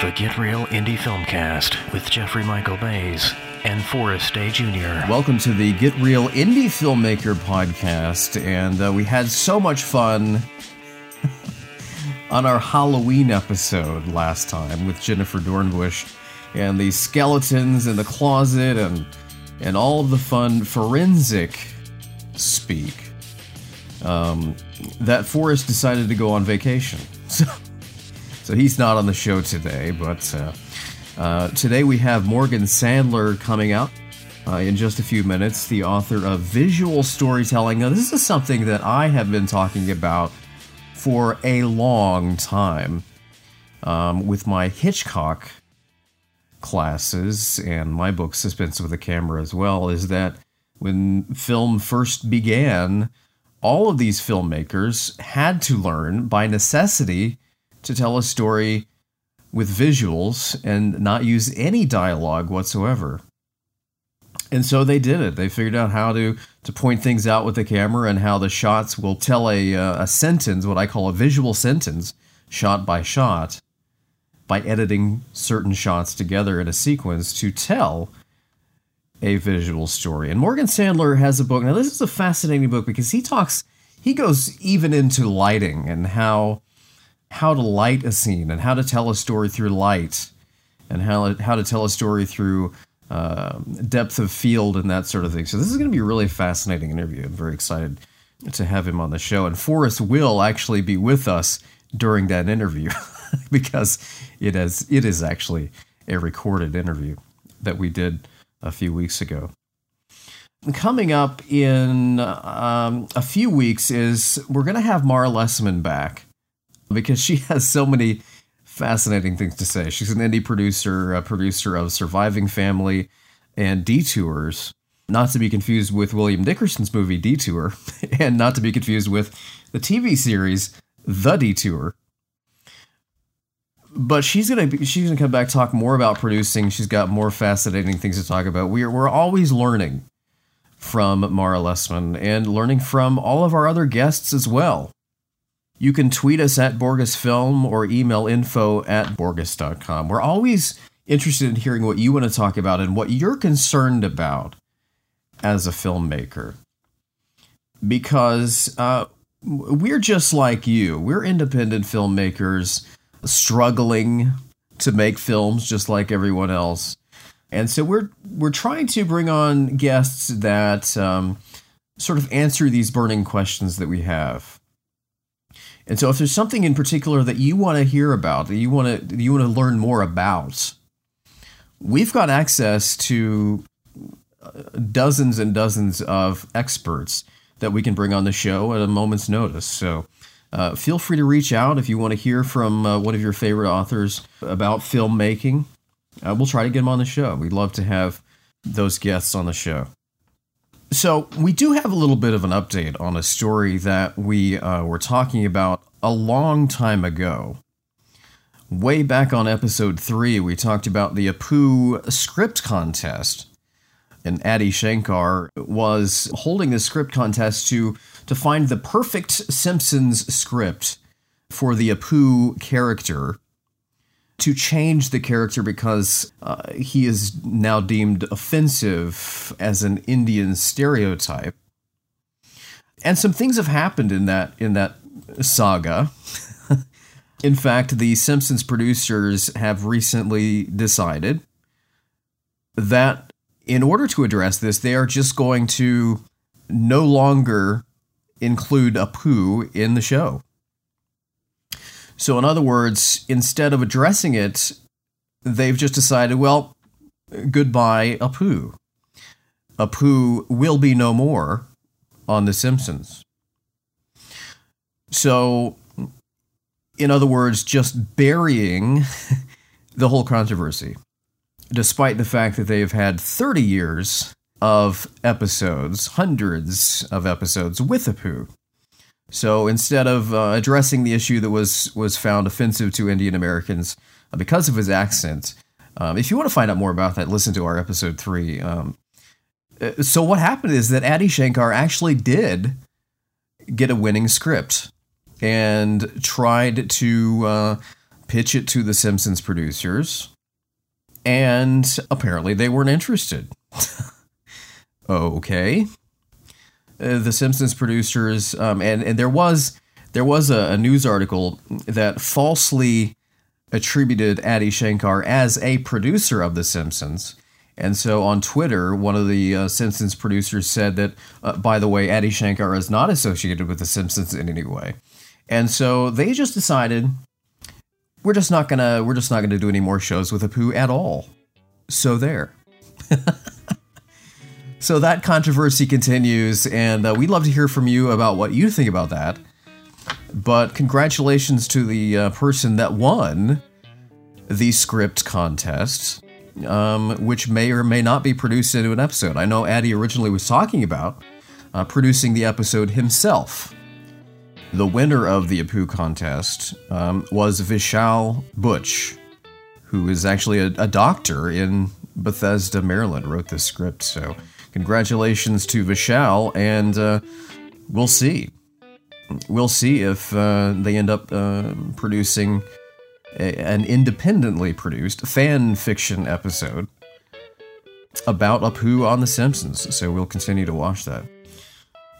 The Get Real Indie Filmcast with Jeffrey Michael Bays and Forrest Day Jr. Welcome to the Get Real Indie Filmmaker podcast. And uh, we had so much fun on our Halloween episode last time with Jennifer Dornbush and the skeletons in the closet and and all of the fun forensic speak. Um, that Forrest decided to go on vacation. So, so he's not on the show today, but uh, uh, today we have Morgan Sandler coming up uh, in just a few minutes, the author of Visual Storytelling. Now, this is something that I have been talking about for a long time um, with my Hitchcock classes and my book, Suspense with a Camera, as well, is that when film first began, all of these filmmakers had to learn by necessity to tell a story with visuals and not use any dialogue whatsoever. And so they did it. They figured out how to to point things out with the camera and how the shots will tell a uh, a sentence, what I call a visual sentence, shot by shot, by editing certain shots together in a sequence to tell a visual story. And Morgan Sandler has a book. Now this is a fascinating book because he talks he goes even into lighting and how how to light a scene and how to tell a story through light and how, how to tell a story through uh, depth of field and that sort of thing. So this is going to be a really fascinating interview. I'm very excited to have him on the show. And Forrest will actually be with us during that interview because it is it is actually a recorded interview that we did a few weeks ago. Coming up in um, a few weeks is we're going to have Mara Lessman back because she has so many fascinating things to say. She's an indie producer, a producer of Surviving Family and Detours, not to be confused with William Dickerson's movie Detour, and not to be confused with the TV series The Detour. But she's gonna be, she's gonna come back talk more about producing. She's got more fascinating things to talk about. We're we're always learning from Mara Lessman and learning from all of our other guests as well. You can tweet us at Borgus Film or email info at Borgus.com. We're always interested in hearing what you want to talk about and what you're concerned about as a filmmaker. Because uh, we're just like you. We're independent filmmakers struggling to make films just like everyone else. And so we're we're trying to bring on guests that um, sort of answer these burning questions that we have. And so if there's something in particular that you want to hear about, that you want to you want to learn more about, we've got access to uh, dozens and dozens of experts that we can bring on the show at a moment's notice. So uh, feel free to reach out if you want to hear from uh, one of your favorite authors about filmmaking. Uh, we'll try to get them on the show. We'd love to have those guests on the show. So, we do have a little bit of an update on a story that we uh, were talking about a long time ago. Way back on episode 3, we talked about the Apu script contest. And Adi Shankar was holding the script contest to, to find the perfect Simpsons script for the Apu character to change the character because uh, he is now deemed offensive as an Indian stereotype. And some things have happened in that in that saga. in fact, the Simpsons producers have recently decided that in order to address this, they are just going to no longer include Apu in the show. So, in other words, instead of addressing it, they've just decided, well, goodbye, Apu. Apu will be no more on The Simpsons. So, in other words, just burying the whole controversy, despite the fact that they have had 30 years of episodes, hundreds of episodes with Apu. So instead of uh, addressing the issue that was was found offensive to Indian Americans uh, because of his accent, um, if you want to find out more about that, listen to our episode three. Um, uh, so what happened is that Adi Shankar actually did get a winning script and tried to uh, pitch it to the Simpsons producers, and apparently they weren't interested. okay. Uh, the Simpsons producers, um, and, and there was there was a, a news article that falsely attributed Adi Shankar as a producer of The Simpsons. And so on Twitter, one of the uh, Simpsons producers said that, uh, by the way, Adi Shankar is not associated with The Simpsons in any way. And so they just decided we're just not gonna we're just not gonna do any more shows with Apu at all. So there. so that controversy continues, and uh, we'd love to hear from you about what you think about that. But congratulations to the uh, person that won the script contest, um, which may or may not be produced into an episode. I know Adi originally was talking about uh, producing the episode himself. The winner of the Apu contest um, was Vishal Butch, who is actually a, a doctor in Bethesda, Maryland, wrote this script. So, congratulations to Vishal, and uh, we'll see we'll see if uh, they end up uh, producing a, an independently produced fan fiction episode about a Apu on The Simpsons. So we'll continue to watch that.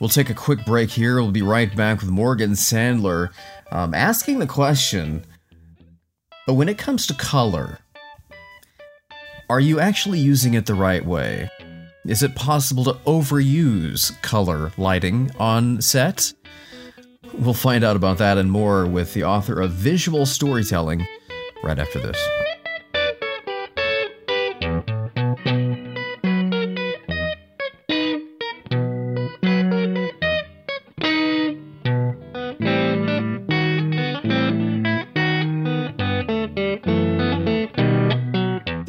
We'll take a quick break here. We'll be right back with Morgan Sandler um, asking the question but when it comes to color, are you actually using it the right way? Is it possible to overuse color lighting on set? We'll find out about that and more with the author of Visual Storytelling right after this.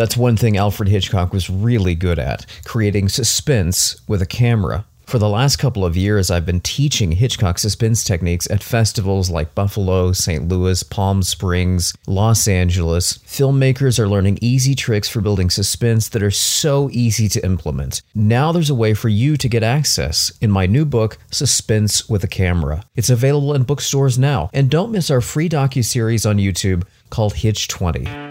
That's one thing Alfred Hitchcock was really good at creating suspense with a camera. For the last couple of years, I've been teaching Hitchcock suspense techniques at festivals like Buffalo, St. Louis, Palm Springs, Los Angeles. Filmmakers are learning easy tricks for building suspense that are so easy to implement. Now there's a way for you to get access in my new book, Suspense with a Camera. It's available in bookstores now. And don't miss our free docu-series on YouTube called Hitch 20.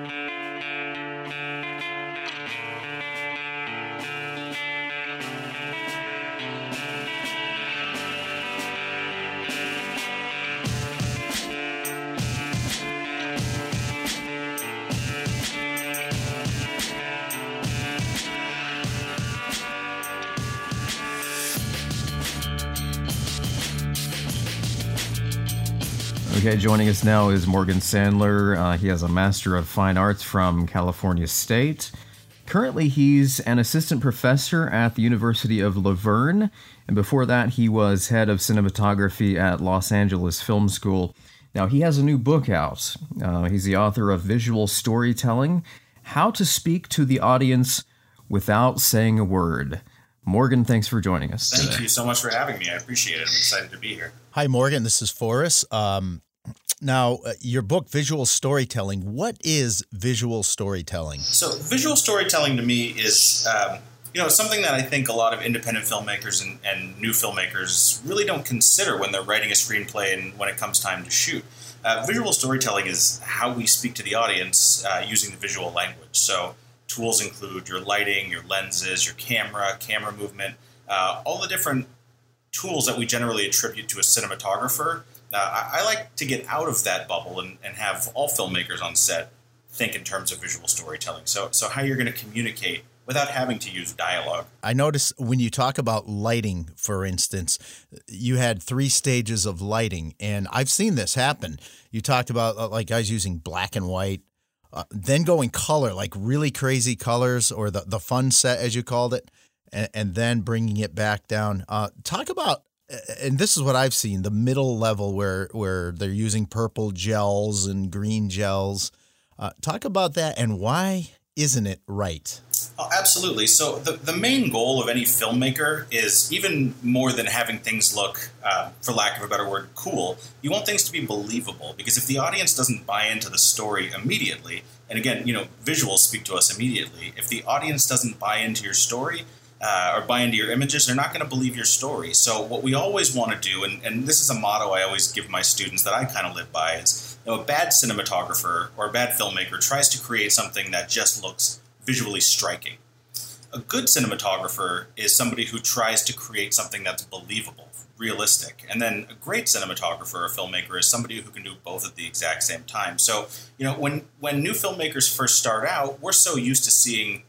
Okay, joining us now is Morgan Sandler. Uh, he has a Master of Fine Arts from California State. Currently, he's an assistant professor at the University of La Verne, and before that, he was head of cinematography at Los Angeles Film School. Now, he has a new book out. Uh, he's the author of Visual Storytelling How to Speak to the Audience Without Saying a Word. Morgan, thanks for joining us. Thank today. you so much for having me. I appreciate it. I'm excited to be here. Hi, Morgan. This is Forrest. Um, now, uh, your book, Visual Storytelling, what is visual storytelling? So, visual storytelling to me is, um, you know, something that I think a lot of independent filmmakers and, and, new filmmakers really don't consider when they're writing a screenplay and when it comes time to shoot. Uh, visual storytelling is how we speak to the audience uh, using the visual language. So, tools include your lighting, your lenses, your camera, camera movement, uh, all the different tools that we generally attribute to a cinematographer uh, I, I, like to get out of that bubble and, and have all filmmakers on set think in terms of visual storytelling. So, so how you're going to communicate without having to use dialogue. I notice when you talk about lighting, for instance, you had three stages of lighting, and I've seen this happen. You talked about uh, like guys using black and white, uh, then going color, like really crazy colors, or the the fun set as you called it, and, and then bringing it back down. Uh, talk about and this is what I've seen the middle level where where they're using purple gels and green gels. Uh, talk about that and why isn't it right? Oh, absolutely. So the, the main goal of any filmmaker is even more than having things look, uh, for lack of a better word, cool. You want things to be believable because if the audience doesn't buy into the story immediately, and again, you know, visuals speak to us immediately. If the audience doesn't buy into your story, uh, or buy into your images, they're not going to believe your story. So, what we always want to do, and, and this is a motto I always give my students that I kind of live by, is you know, a bad cinematographer or a bad filmmaker tries to create something that just looks visually striking. A good cinematographer is somebody who tries to create something that's believable, realistic. And then a great cinematographer or filmmaker is somebody who can do both at the exact same time. So, you know, when when new filmmakers first start out, we're so used to seeing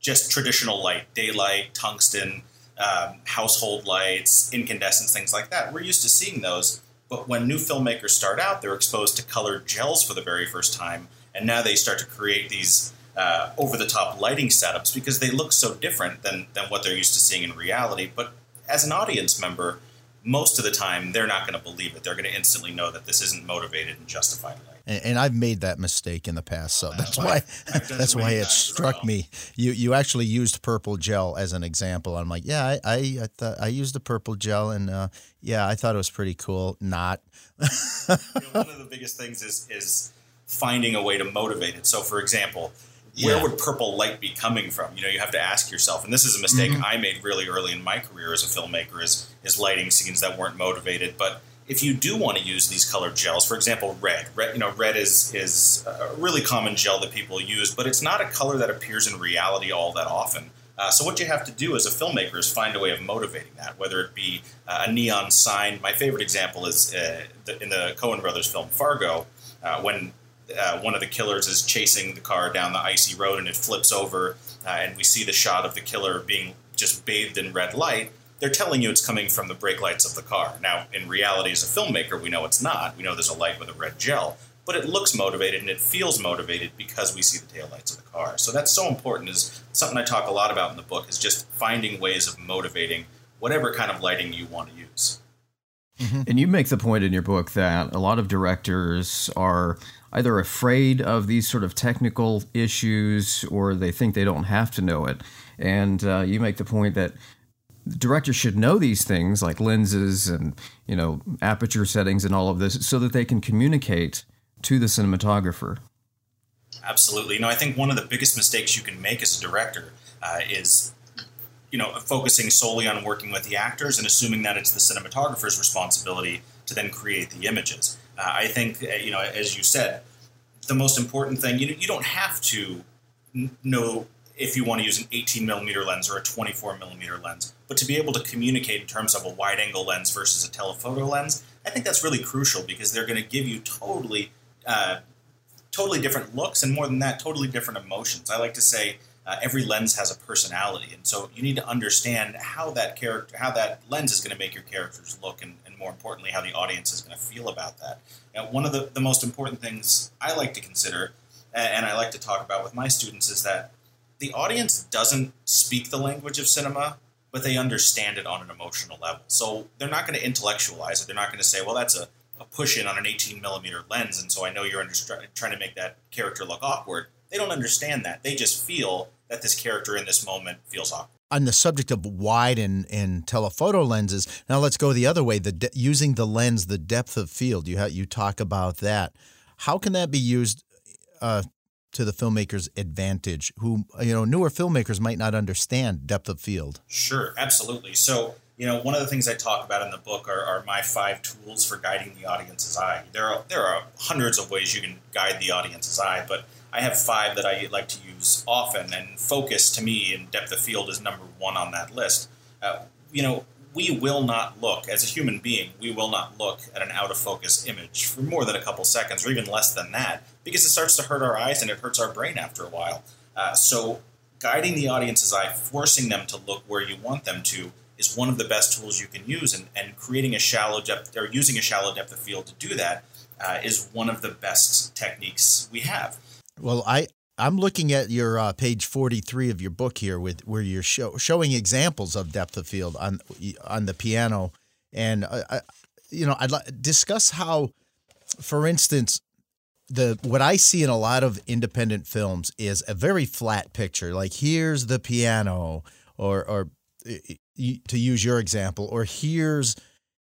just traditional light, daylight, tungsten, um, household lights, incandescents, things like that. We're used to seeing those. But when new filmmakers start out, they're exposed to colored gels for the very first time, and now they start to create these uh, over-the-top lighting setups because they look so different than than what they're used to seeing in reality. But as an audience member, most of the time they're not going to believe it. They're going to instantly know that this isn't motivated and justified. And, and I've made that mistake in the past, so that's, why that's why it struck me. You you actually used purple gel as an example. I'm like, yeah, I I I, th- I used the purple gel, and uh, yeah, I thought it was pretty cool. Not. you know, one of the biggest things is is finding a way to motivate it. So, for example, where yeah. would purple light be coming from? You know, you have to ask yourself, and this is a mistake mm-hmm. I made really early in my career as a filmmaker is is lighting scenes that weren't motivated. But if you do want to use these colored gels, for example, red, red, you know, red is is a really common gel that people use, but it's not a color that appears in reality all that often. Uh, so what you have to do as a filmmaker is find a way of motivating that, whether it be uh, a neon sign. My favorite example is uh, the, in the Coen Brothers film Fargo, uh, when uh, one of the killers is chasing the car down the icy road and it flips over, uh, and we see the shot of the killer being just bathed in red light. They're telling you it's coming from the brake lights of the car. Now, in reality, as a filmmaker, we know it's not. We know there's a light with a red gel, but it looks motivated and it feels motivated because we see the taillights of the car. So that's so important. Is something I talk a lot about in the book. Is just finding ways of motivating whatever kind of lighting you want to use. Mm-hmm. And you make the point in your book that a lot of directors are either afraid of these sort of technical issues or they think they don't have to know it. And uh, you make the point that directors should know these things like lenses and you know aperture settings and all of this so that they can communicate to the cinematographer. Absolutely. You know, I think one of the biggest mistakes you can make as a director uh, is you know focusing solely on working with the actors and assuming that it's the cinematographer's responsibility to then create the images. Uh, I think, uh, you know, as you said, the most important thing, you, you don't have to know if you want to use an 18 millimeter lens or a 24 millimeter lens, but to be able to communicate in terms of a wide angle lens versus a telephoto lens, I think that's really crucial because they're going to give you totally, uh, totally different looks and more than that, totally different emotions. I like to say uh, every lens has a personality, and so you need to understand how that character, how that lens is going to make your characters look, and, and more importantly, how the audience is going to feel about that. Now, one of the, the most important things I like to consider, and I like to talk about with my students, is that the audience doesn't speak the language of cinema, but they understand it on an emotional level. So they're not going to intellectualize it. They're not going to say, "Well, that's a, a push in on an 18 millimeter lens," and so I know you're trying to make that character look awkward they don't understand that. They just feel that this character in this moment feels awkward. On the subject of wide and, and telephoto lenses, now let's go the other way. The de- using the lens, the depth of field. You ha- you talk about that. How can that be used uh, to the filmmaker's advantage? Who you know, newer filmmakers might not understand depth of field. Sure, absolutely. So you know, one of the things I talk about in the book are, are, my five tools for guiding the audience's eye. There are there are hundreds of ways you can guide the audience's eye, but I have five that I like to use often, and focus to me in depth of field is number one on that list. Uh, you know, we will not look, as a human being, we will not look at an out of focus image for more than a couple seconds, or even less than that, because it starts to hurt our eyes and it hurts our brain after a while. Uh, so, guiding the audience's eye, forcing them to look where you want them to, is one of the best tools you can use, and, and creating a shallow depth or using a shallow depth of field to do that uh, is one of the best techniques we have. Well, I I'm looking at your uh, page 43 of your book here, with where you're show, showing examples of depth of field on on the piano, and uh, I, you know I'd like discuss how, for instance, the what I see in a lot of independent films is a very flat picture. Like here's the piano, or or to use your example, or here's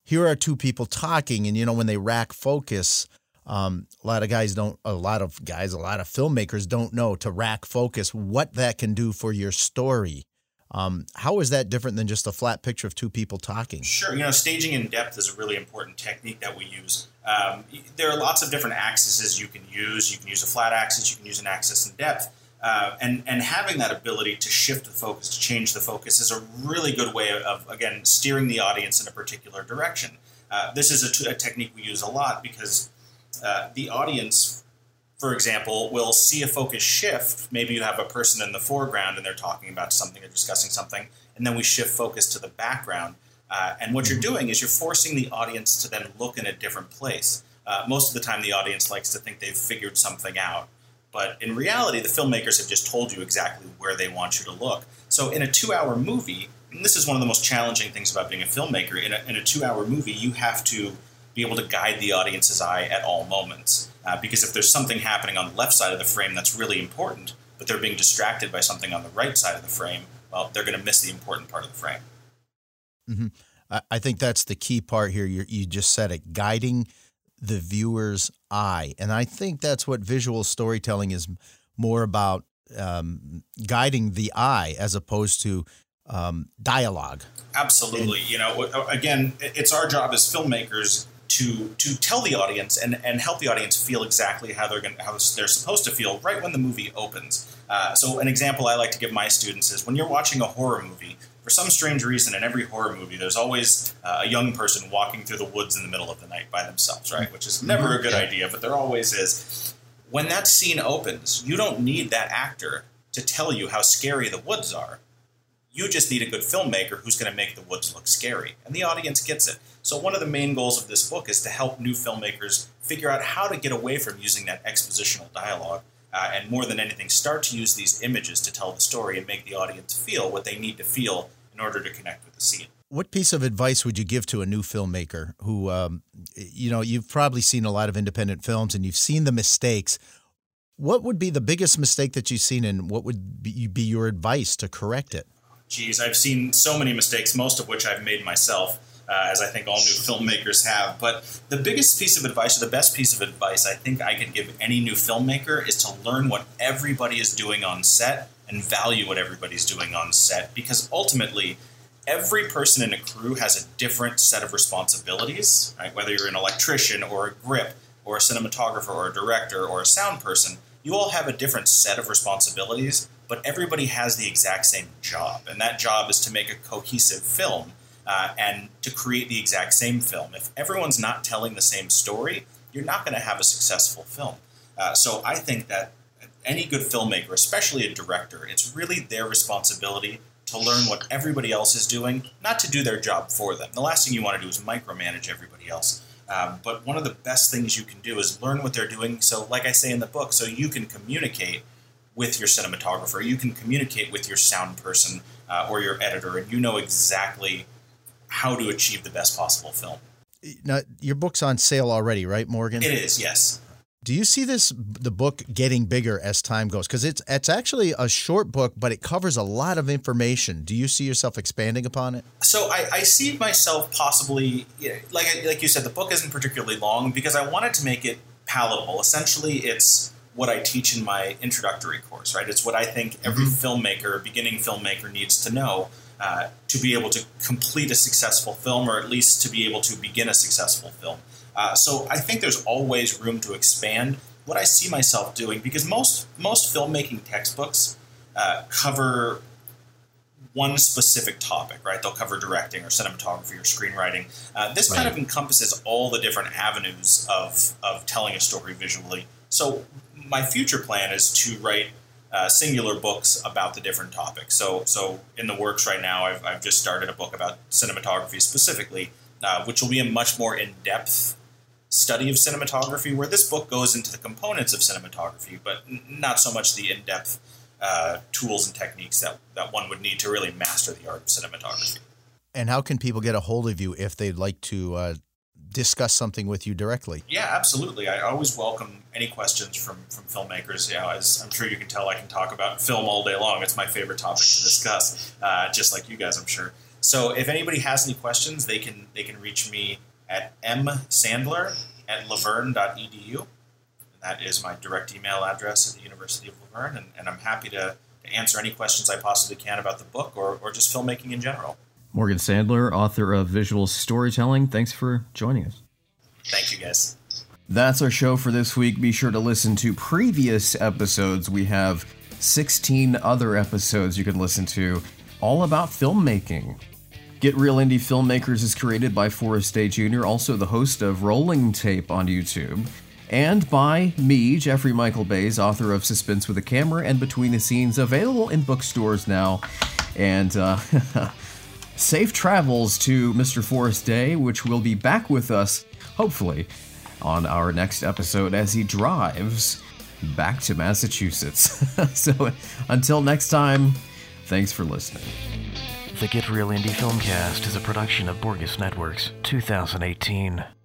here are two people talking, and you know when they rack focus um, a lot of guys don't, a lot of guys, a lot of filmmakers don't know to rack focus what that can do for your story. Um, how is that different than just a flat picture of two people talking? Sure. You know, staging in depth is a really important technique that we use. Um, there are lots of different axes you can use. You can use a flat axis, you can use an axis in depth. Uh, and, and having that ability to shift the focus, to change the focus, is a really good way of, again, steering the audience in a particular direction. Uh, this is a, t- a technique we use a lot because uh, the audience for example, will see a focus shift. Maybe you have a person in the foreground and they're talking about something or discussing something, and then we shift focus to the background. Uh, and what you're doing is you're forcing the audience to then look in a different place. Uh, most of the time, the audience likes to think they've figured something out. But in reality, the filmmakers have just told you exactly where they want you to look. So in a two hour movie, and this is one of the most challenging things about being a filmmaker, in a, in a two hour movie, you have to be able to guide the audience's eye at all moments. Uh, because if there's something happening on the left side of the frame that's really important, but they're being distracted by something on the right side of the frame, well, they're going to miss the important part of the frame. Mm-hmm. I think that's the key part here. you you just said it guiding the viewer's eye. And I think that's what visual storytelling is more about um, guiding the eye as opposed to um, dialogue. Absolutely. And, you know, again, it's our job as filmmakers to to tell the audience and, and help the audience feel exactly how they're going how they're supposed to feel right when the movie opens. Uh, so an example I like to give my students is when you're watching a horror movie. For some strange reason, in every horror movie, there's always uh, a young person walking through the woods in the middle of the night by themselves, right? Which is never a good idea, but there always is. When that scene opens, you don't need that actor to tell you how scary the woods are. You just need a good filmmaker who's going to make the woods look scary, and the audience gets it. So, one of the main goals of this book is to help new filmmakers figure out how to get away from using that expositional dialogue uh, and more than anything, start to use these images to tell the story and make the audience feel what they need to feel in order to connect with the scene. What piece of advice would you give to a new filmmaker who, um, you know, you've probably seen a lot of independent films and you've seen the mistakes? What would be the biggest mistake that you've seen, and what would be, be your advice to correct it? Geez, I've seen so many mistakes, most of which I've made myself uh, as I think all new filmmakers have. But the biggest piece of advice, or the best piece of advice I think I could give any new filmmaker is to learn what everybody is doing on set and value what everybody's doing on set because ultimately, every person in a crew has a different set of responsibilities, right? Whether you're an electrician or a grip or a cinematographer or a director or a sound person, you all have a different set of responsibilities, but everybody has the exact same job. And that job is to make a cohesive film uh, and to create the exact same film. If everyone's not telling the same story, you're not going to have a successful film. Uh, so I think that any good filmmaker, especially a director, it's really their responsibility to learn what everybody else is doing, not to do their job for them. The last thing you want to do is micromanage everybody else. Um, but one of the best things you can do is learn what they're doing. So, like I say in the book, so you can communicate with your cinematographer, you can communicate with your sound person uh, or your editor, and you know exactly how to achieve the best possible film. Now, your book's on sale already, right, Morgan? It is, yes. Do you see this the book getting bigger as time goes? Because it's it's actually a short book, but it covers a lot of information. Do you see yourself expanding upon it? So I, I see myself possibly, you know, like like you said, the book isn't particularly long because I wanted to make it palatable. Essentially, it's what I teach in my introductory course, right? It's what I think every mm-hmm. filmmaker, beginning filmmaker, needs to know uh, to be able to complete a successful film or at least to be able to begin a successful film. Uh, so I think there's always room to expand what I see myself doing because most most filmmaking textbooks uh, cover one specific topic, right? They'll cover directing or cinematography or screenwriting. Uh, this right. kind of encompasses all the different avenues of of telling a story visually. So my future plan is to write uh, singular books about the different topics. So, so in the works right now, I've, I've just started a book about cinematography specifically, uh, which will be a much more in depth study of cinematography, where this book goes into the components of cinematography, but n- not so much the in depth uh, tools and techniques that, that one would need to really master the art of cinematography. And how can people get a hold of you if they'd like to uh, discuss something with you directly. Yeah, absolutely. I always welcome any questions from from filmmakers. You know, as I'm sure you can tell, I can talk about film all day long. It's my favorite topic to discuss, uh, just like you guys, I'm sure. So if anybody has any questions, they can they can reach me at msandler at laverne.edu. That is my direct email address at the University of La Verne, and, and I'm happy to, to answer any questions I possibly can about the book or, or just filmmaking in general. Morgan Sandler, author of Visual Storytelling, thanks for joining us. Thank you, guys. That's our show for this week. Be sure to listen to previous episodes. We have 16 other episodes you can listen to, all about filmmaking. Get Real Indie Filmmakers is created by Forrest Day Jr., also the host of Rolling Tape on YouTube, and by me, Jeffrey Michael Bays, author of Suspense with a Camera and Between the Scenes, available in bookstores now. And uh, safe travels to Mr. Forrest Day, which will be back with us, hopefully, on our next episode as he drives back to Massachusetts. so until next time, thanks for listening. The Get Real Indie Filmcast is a production of Borgus Networks, 2018.